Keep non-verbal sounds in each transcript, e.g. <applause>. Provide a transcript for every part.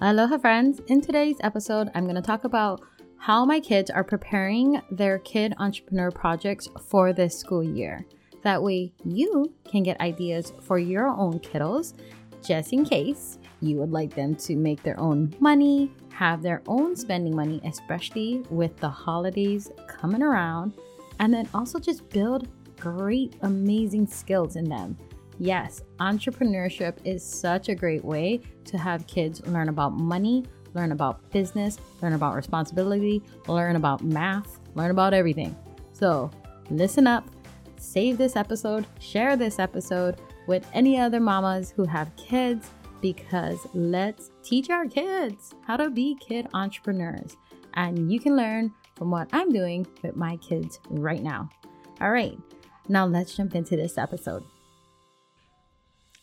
Aloha, friends. In today's episode, I'm going to talk about how my kids are preparing their kid entrepreneur projects for this school year. That way, you can get ideas for your own kiddos just in case you would like them to make their own money, have their own spending money, especially with the holidays coming around, and then also just build great, amazing skills in them. Yes, entrepreneurship is such a great way to have kids learn about money, learn about business, learn about responsibility, learn about math, learn about everything. So, listen up, save this episode, share this episode with any other mamas who have kids because let's teach our kids how to be kid entrepreneurs. And you can learn from what I'm doing with my kids right now. All right, now let's jump into this episode.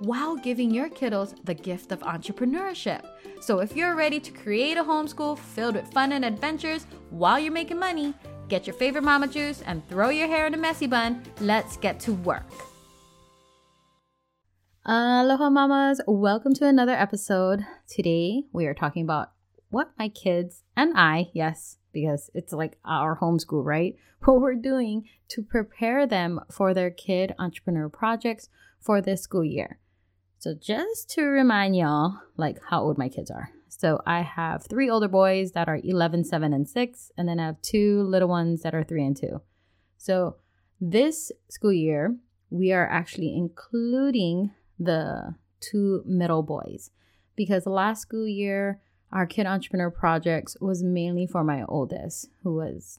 while giving your kiddos the gift of entrepreneurship. So if you're ready to create a homeschool filled with fun and adventures while you're making money, get your favorite mama juice and throw your hair in a messy bun. Let's get to work. Aloha mamas, welcome to another episode. Today we are talking about what my kids and I, yes, because it's like our homeschool, right? <laughs> What we're doing to prepare them for their kid entrepreneur projects for this school year. So just to remind y'all, like how old my kids are. So I have three older boys that are 11, 7, and 6, and then I have two little ones that are 3 and 2. So this school year, we are actually including the two middle boys because last school year, our kid entrepreneur projects was mainly for my oldest, who was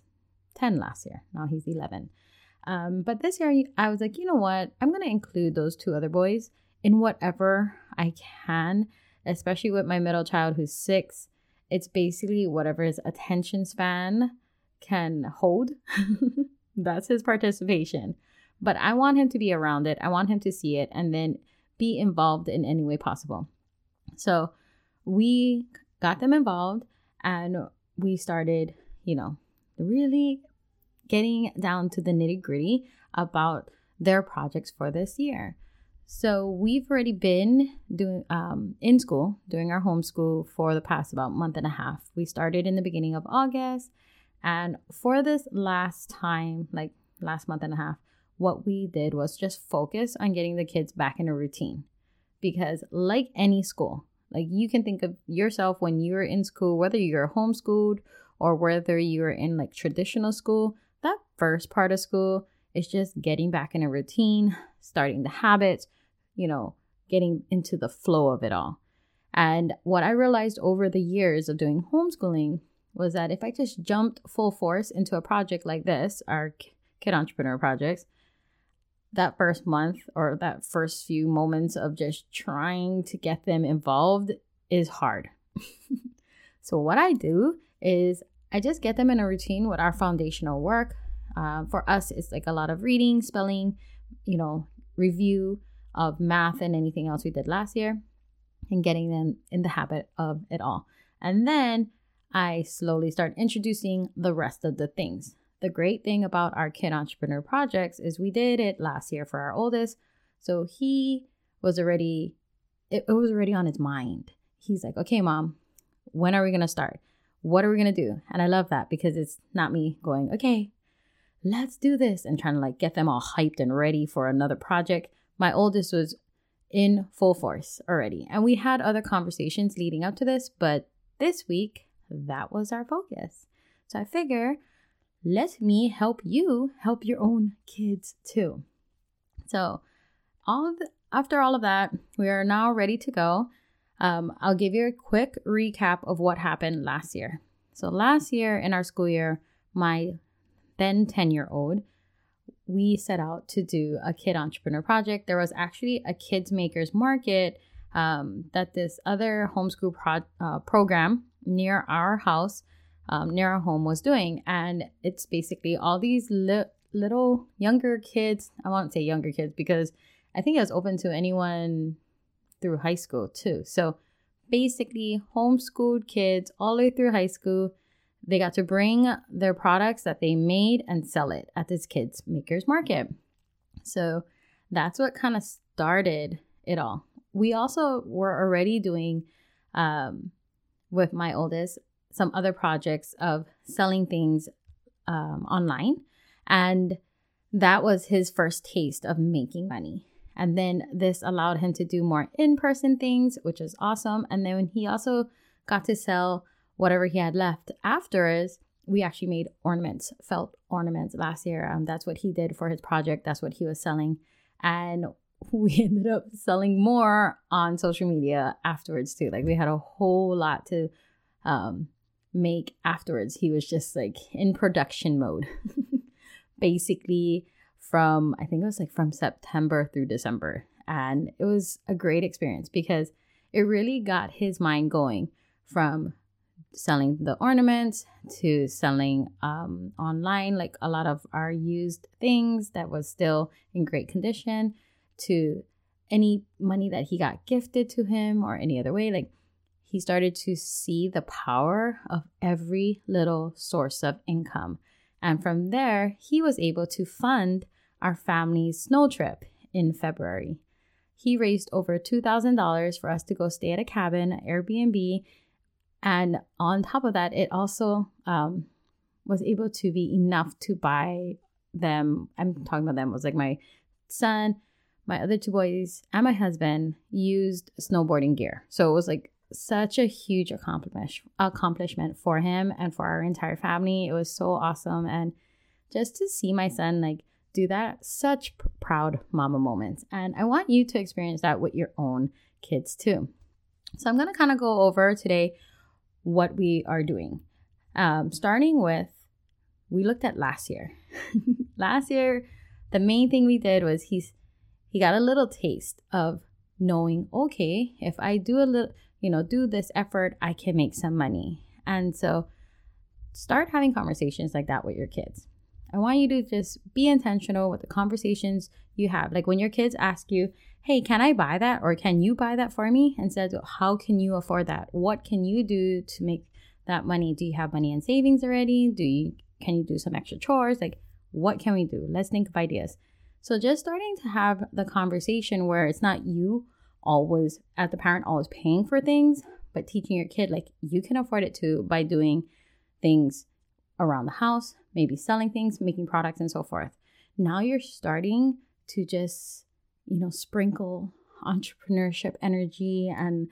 10 last year. Now he's 11. Um, but this year, I was like, you know what? I'm going to include those two other boys in whatever I can, especially with my middle child who's six. It's basically whatever his attention span can hold. <laughs> That's his participation. But I want him to be around it. I want him to see it and then be involved in any way possible. So we got them involved and we started, you know, really getting down to the nitty gritty about their projects for this year. So we've already been doing um, in school, doing our homeschool for the past about month and a half. We started in the beginning of August, and for this last time, like last month and a half, what we did was just focus on getting the kids back in a routine. Because like any school, like you can think of yourself when you're in school, whether you're homeschooled or whether you're in like traditional school, that first part of school is just getting back in a routine, starting the habits you know, getting into the flow of it all. And what I realized over the years of doing homeschooling was that if I just jumped full force into a project like this, our kid entrepreneur projects, that first month or that first few moments of just trying to get them involved is hard. <laughs> so, what I do is I just get them in a routine with our foundational work. Uh, for us, it's like a lot of reading, spelling, you know, review, of math and anything else we did last year and getting them in the habit of it all. And then I slowly start introducing the rest of the things. The great thing about our kid entrepreneur projects is we did it last year for our oldest. So he was already, it, it was already on his mind. He's like, okay, mom, when are we going to start? What are we going to do? And I love that because it's not me going, okay, let's do this and trying to like get them all hyped and ready for another project my oldest was in full force already. And we had other conversations leading up to this, but this week, that was our focus. So I figure, let me help you help your own kids too. So, all the, after all of that, we are now ready to go. Um, I'll give you a quick recap of what happened last year. So, last year in our school year, my then 10 year old we set out to do a kid entrepreneur project. There was actually a kids makers market um, that this other homeschool pro- uh, program near our house um, near our home was doing. And it's basically all these li- little younger kids. I won't say younger kids because I think it was open to anyone through high school too. So basically, homeschooled kids all the way through high school. They got to bring their products that they made and sell it at this kids' makers market. So that's what kind of started it all. We also were already doing um, with my oldest some other projects of selling things um, online. And that was his first taste of making money. And then this allowed him to do more in person things, which is awesome. And then he also got to sell whatever he had left after is we actually made ornaments, felt ornaments last year. Um, that's what he did for his project. That's what he was selling. And we <laughs> ended up selling more on social media afterwards too. Like we had a whole lot to um, make afterwards. He was just like in production mode. <laughs> Basically, from I think it was like from September through December. And it was a great experience because it really got his mind going from selling the ornaments to selling um, online, like a lot of our used things that was still in great condition, to any money that he got gifted to him or any other way. Like he started to see the power of every little source of income. And from there, he was able to fund our family's snow trip in February. He raised over $2,000 for us to go stay at a cabin, Airbnb. And on top of that, it also um, was able to be enough to buy them. I'm talking about them, It was like my son, my other two boys, and my husband used snowboarding gear. So it was like such a huge accomplishment accomplishment for him and for our entire family. It was so awesome and just to see my son like do that such p- proud mama moments. And I want you to experience that with your own kids too. So I'm to kind of go over today what we are doing. Um, starting with we looked at last year. <laughs> last year the main thing we did was he's he got a little taste of knowing okay if i do a little you know, do this effort, I can make some money. And so start having conversations like that with your kids. I want you to just be intentional with the conversations you have. Like when your kids ask you, hey, can I buy that? Or can you buy that for me? Instead how can you afford that? What can you do to make that money? Do you have money in savings already? Do you can you do some extra chores? Like what can we do? Let's think of ideas. So just starting to have the conversation where it's not you always, as the parent, always paying for things, but teaching your kid like you can afford it too by doing things around the house, maybe selling things, making products, and so forth. Now you're starting to just, you know, sprinkle entrepreneurship energy and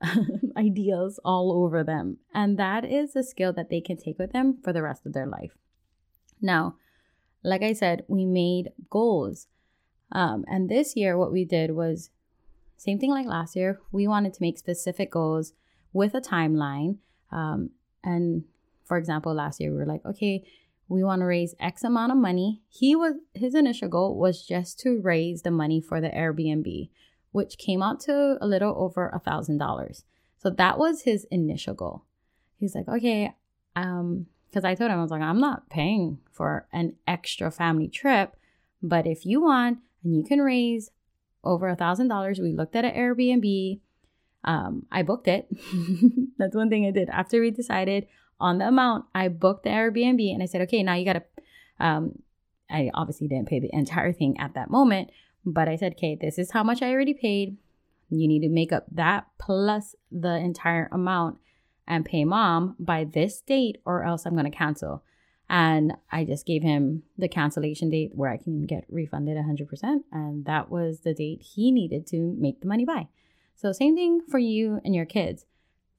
<laughs> ideas all over them. And that is a skill that they can take with them for the rest of their life. Now, like I said, we made goals. Um, and this year, what we did was same thing like last year. We wanted to make specific goals with a timeline. Um, and for example, last year we were like, okay, we want to raise X amount of money. He was his initial goal was just to raise the money for the Airbnb, which came out to a little over a thousand dollars. So that was his initial goal. He's like, okay, um, because I told him I was like, I'm not paying for an extra family trip, but if you want and you can raise over a thousand dollars. We looked at an Airbnb. Um, I booked it. <laughs> That's one thing I did. After we decided on the amount, I booked the Airbnb and I said, okay, now you gotta um, I obviously didn't pay the entire thing at that moment, but I said, okay, this is how much I already paid. You need to make up that plus the entire amount and pay mom by this date, or else I'm going to cancel. And I just gave him the cancellation date where I can get refunded 100%. And that was the date he needed to make the money by. So, same thing for you and your kids.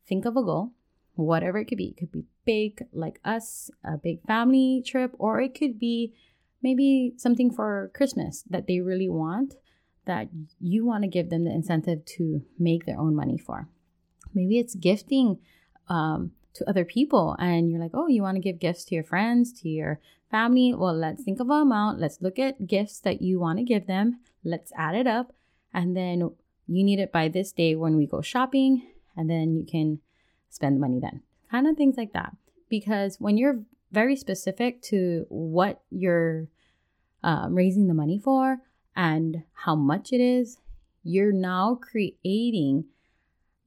Think of a goal, whatever it could be. It could be big, like us, a big family trip, or it could be maybe something for Christmas that they really want that you want to give them the incentive to make their own money for. Maybe it's gifting um, to other people and you're like, oh, you want to give gifts to your friends, to your family? Well, let's think of an amount. Let's look at gifts that you want to give them. Let's add it up. And then you need it by this day when we go shopping. And then you can spend the money then. Kind of things like that. because when you're very specific to what you're um, raising the money for and how much it is, you're now creating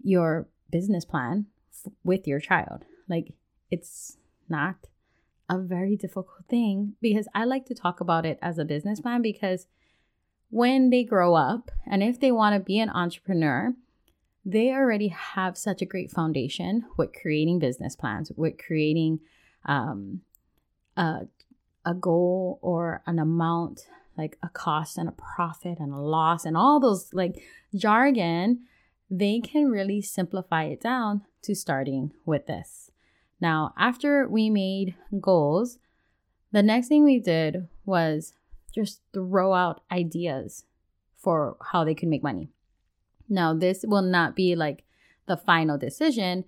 your business plan f- with your child. Like it's not a very difficult thing because I like to talk about it as a business plan because when they grow up and if they want to be an entrepreneur, they already have such a great foundation with creating business plans, with creating um, a, a goal or an amount, like a cost and a profit and a loss and all those like jargon. They can really simplify it down to starting with this. Now, after we made goals, the next thing we did was just throw out ideas for how they could make money. Now, this will not be like the final decision.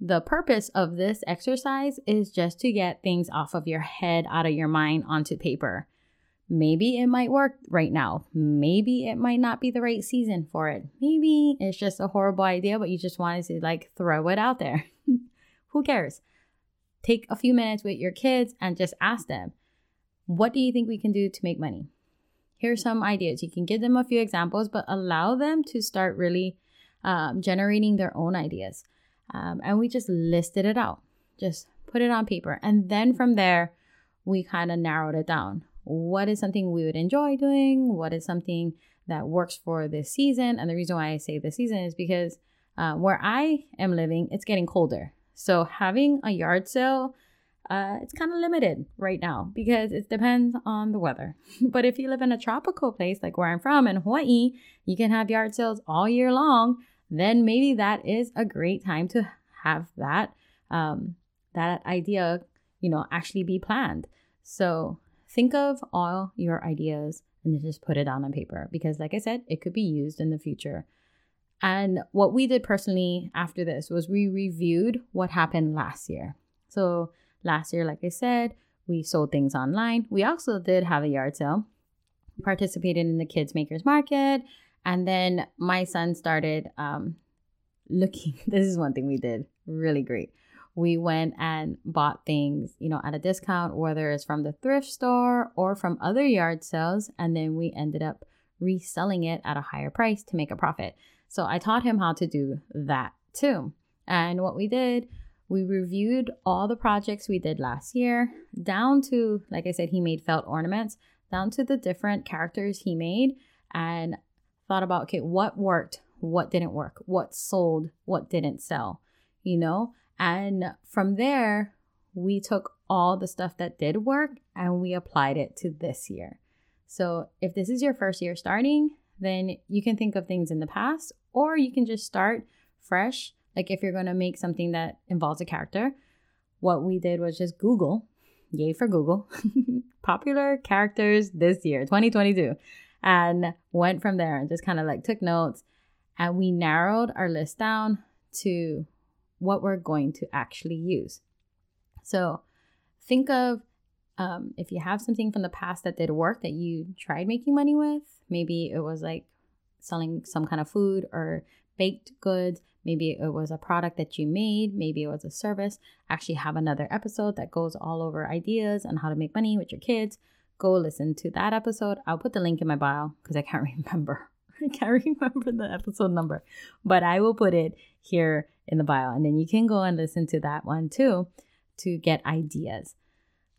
The purpose of this exercise is just to get things off of your head, out of your mind, onto paper. Maybe it might work right now. Maybe it might not be the right season for it. Maybe it's just a horrible idea, but you just wanted to like throw it out there. <laughs> Who cares? Take a few minutes with your kids and just ask them, what do you think we can do to make money? Here's some ideas. You can give them a few examples, but allow them to start really um, generating their own ideas. Um, and we just listed it out, just put it on paper. And then from there, we kind of narrowed it down. What is something we would enjoy doing? What is something that works for this season? And the reason why I say this season is because uh, where I am living, it's getting colder. So having a yard sale, uh, it's kind of limited right now because it depends on the weather. <laughs> but if you live in a tropical place like where I'm from in Hawaii, you can have yard sales all year long. Then maybe that is a great time to have that um, that idea, you know, actually be planned. So think of all your ideas and just put it down on paper because, like I said, it could be used in the future. And what we did personally after this was we reviewed what happened last year. So last year, like I said, we sold things online. We also did have a yard sale, participated in the Kids Makers Market, and then my son started um, <laughs> looking. This is one thing we did really great. We went and bought things, you know, at a discount, whether it's from the thrift store or from other yard sales, and then we ended up reselling it at a higher price to make a profit. So I taught him how to do that too. And what we did, we reviewed all the projects we did last year, down to, like I said, he made felt ornaments, down to the different characters he made, and thought about, okay, what worked, what didn't work, what sold, what didn't sell, you know? And from there, we took all the stuff that did work and we applied it to this year. So if this is your first year starting, then you can think of things in the past or you can just start fresh. Like if you're going to make something that involves a character, what we did was just Google, yay for Google, <laughs> popular characters this year, 2022, and went from there and just kind of like took notes. And we narrowed our list down to what we're going to actually use. So think of um, if you have something from the past that did work that you tried making money with, maybe it was like selling some kind of food or baked goods. Maybe it was a product that you made. Maybe it was a service. Actually, have another episode that goes all over ideas on how to make money with your kids. Go listen to that episode. I'll put the link in my bio because I can't <laughs> remember. I can't remember the episode number, but I will put it here in the bio. And then you can go and listen to that one too to get ideas.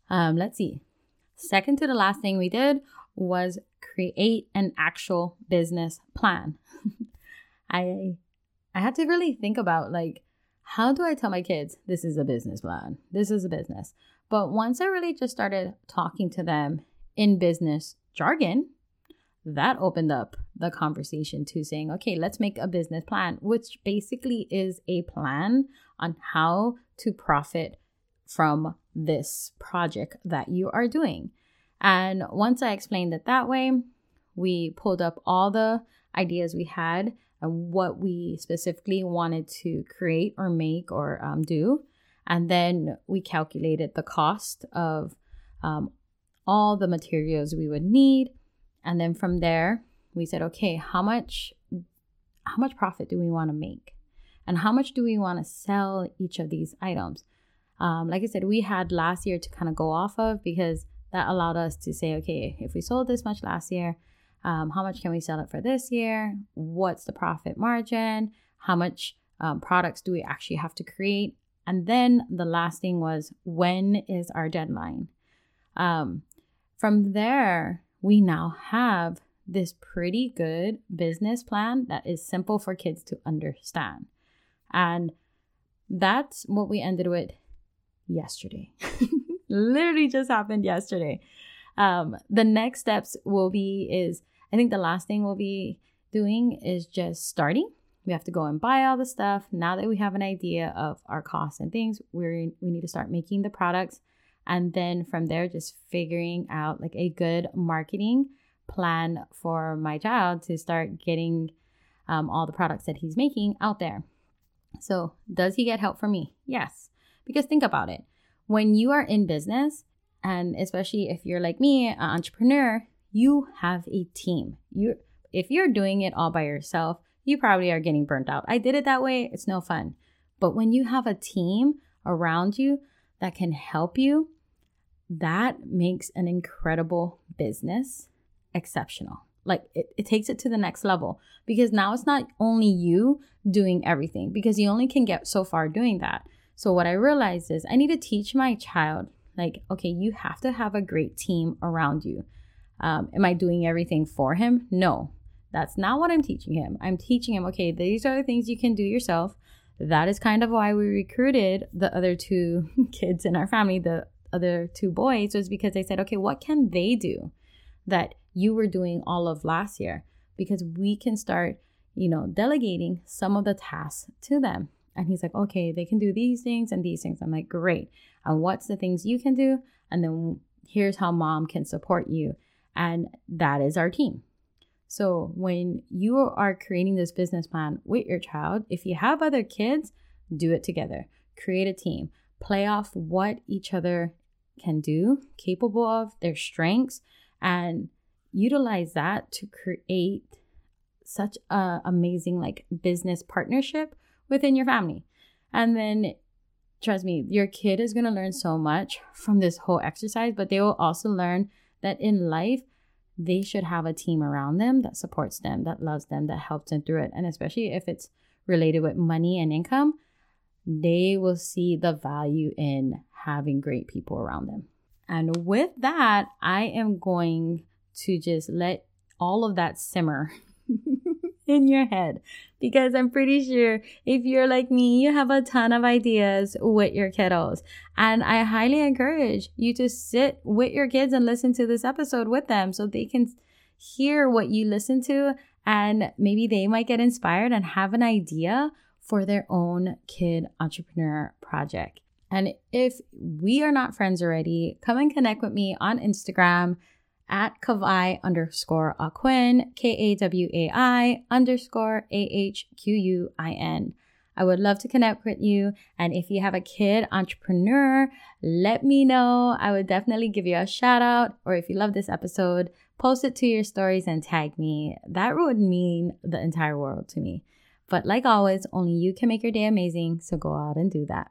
Um, let's see. Second to the last thing we did was create an actual business plan. <laughs> I I had to really think about like how do I tell my kids this is a business plan? This is a business. But once I really just started talking to them in business jargon, that opened up the conversation to saying, okay, let's make a business plan, which basically is a plan on how to profit from this project that you are doing. And once I explained it that way, we pulled up all the ideas we had and what we specifically wanted to create or make or um, do. And then we calculated the cost of um, all the materials we would need. And then from there, we said, okay, how much how much profit do we want to make? And how much do we want to sell each of these items? um, like I said, we had last year to kind of go off of because that allowed us to say, okay, if we sold this much last year, um, how much can we sell it for this year? What's the profit margin? How much um, products do we actually have to create? And then the last thing was, when is our deadline? Um, from there, we now have this pretty good business plan that is simple for kids to understand. And that's what we ended with yesterday. <laughs> Literally just happened yesterday. Um, the next steps will be is I think the last thing we'll be doing is just starting. We have to go and buy all the stuff. Now that we have an idea of our costs and things, we we need to start making the products. And then from there just figuring out like a good marketing plan for my child to start getting um, all the products that he's making out there. So does he get help from me? Yes. Because think about it. When you are in business and especially if you're like me an entrepreneur you have a team you if you're doing it all by yourself you probably are getting burnt out i did it that way it's no fun but when you have a team around you that can help you that makes an incredible business exceptional. Like it, it takes it to the next level because now it's not only you doing everything because you only can get so far doing that. So, what I realized is I need to teach my child, like, okay, you have to have a great team around you. Um, am I doing everything for him? No, that's not what I'm teaching him. I'm teaching him, okay, these are the things you can do yourself. That is kind of why we recruited the other two <laughs> kids in our family, the other two boys was because they said, okay, what can they do that you were doing all of last year? Because we can start, you know, delegating some of the tasks to them. And he's like, okay, they can do these things and these things. I'm like, great. And what's the things you can do? And then here's how mom can support you. And that is our team. So when you are creating this business plan with your child, if you have other kids, do it together. Create a team. Play off what each other can do, capable of, their strengths, and utilize that to create such a amazing like business partnership within your family. And then trust me, your kid is going to learn so much from this whole exercise, but they will also learn that in life they should have a team around them that supports them, that loves them, that helps them through it. And especially if it's related with money and income, they will see the value in having great people around them. And with that, I am going to just let all of that simmer <laughs> in your head because I'm pretty sure if you're like me, you have a ton of ideas with your kiddos. And I highly encourage you to sit with your kids and listen to this episode with them so they can hear what you listen to and maybe they might get inspired and have an idea for their own kid entrepreneur project. And if we are not friends already, come and connect with me on Instagram at Kawai underscore Ahquin, K A W A I underscore A H Q U I N. I would love to connect with you. And if you have a kid entrepreneur, let me know. I would definitely give you a shout out. Or if you love this episode, post it to your stories and tag me. That would mean the entire world to me. But like always, only you can make your day amazing, so go out and do that.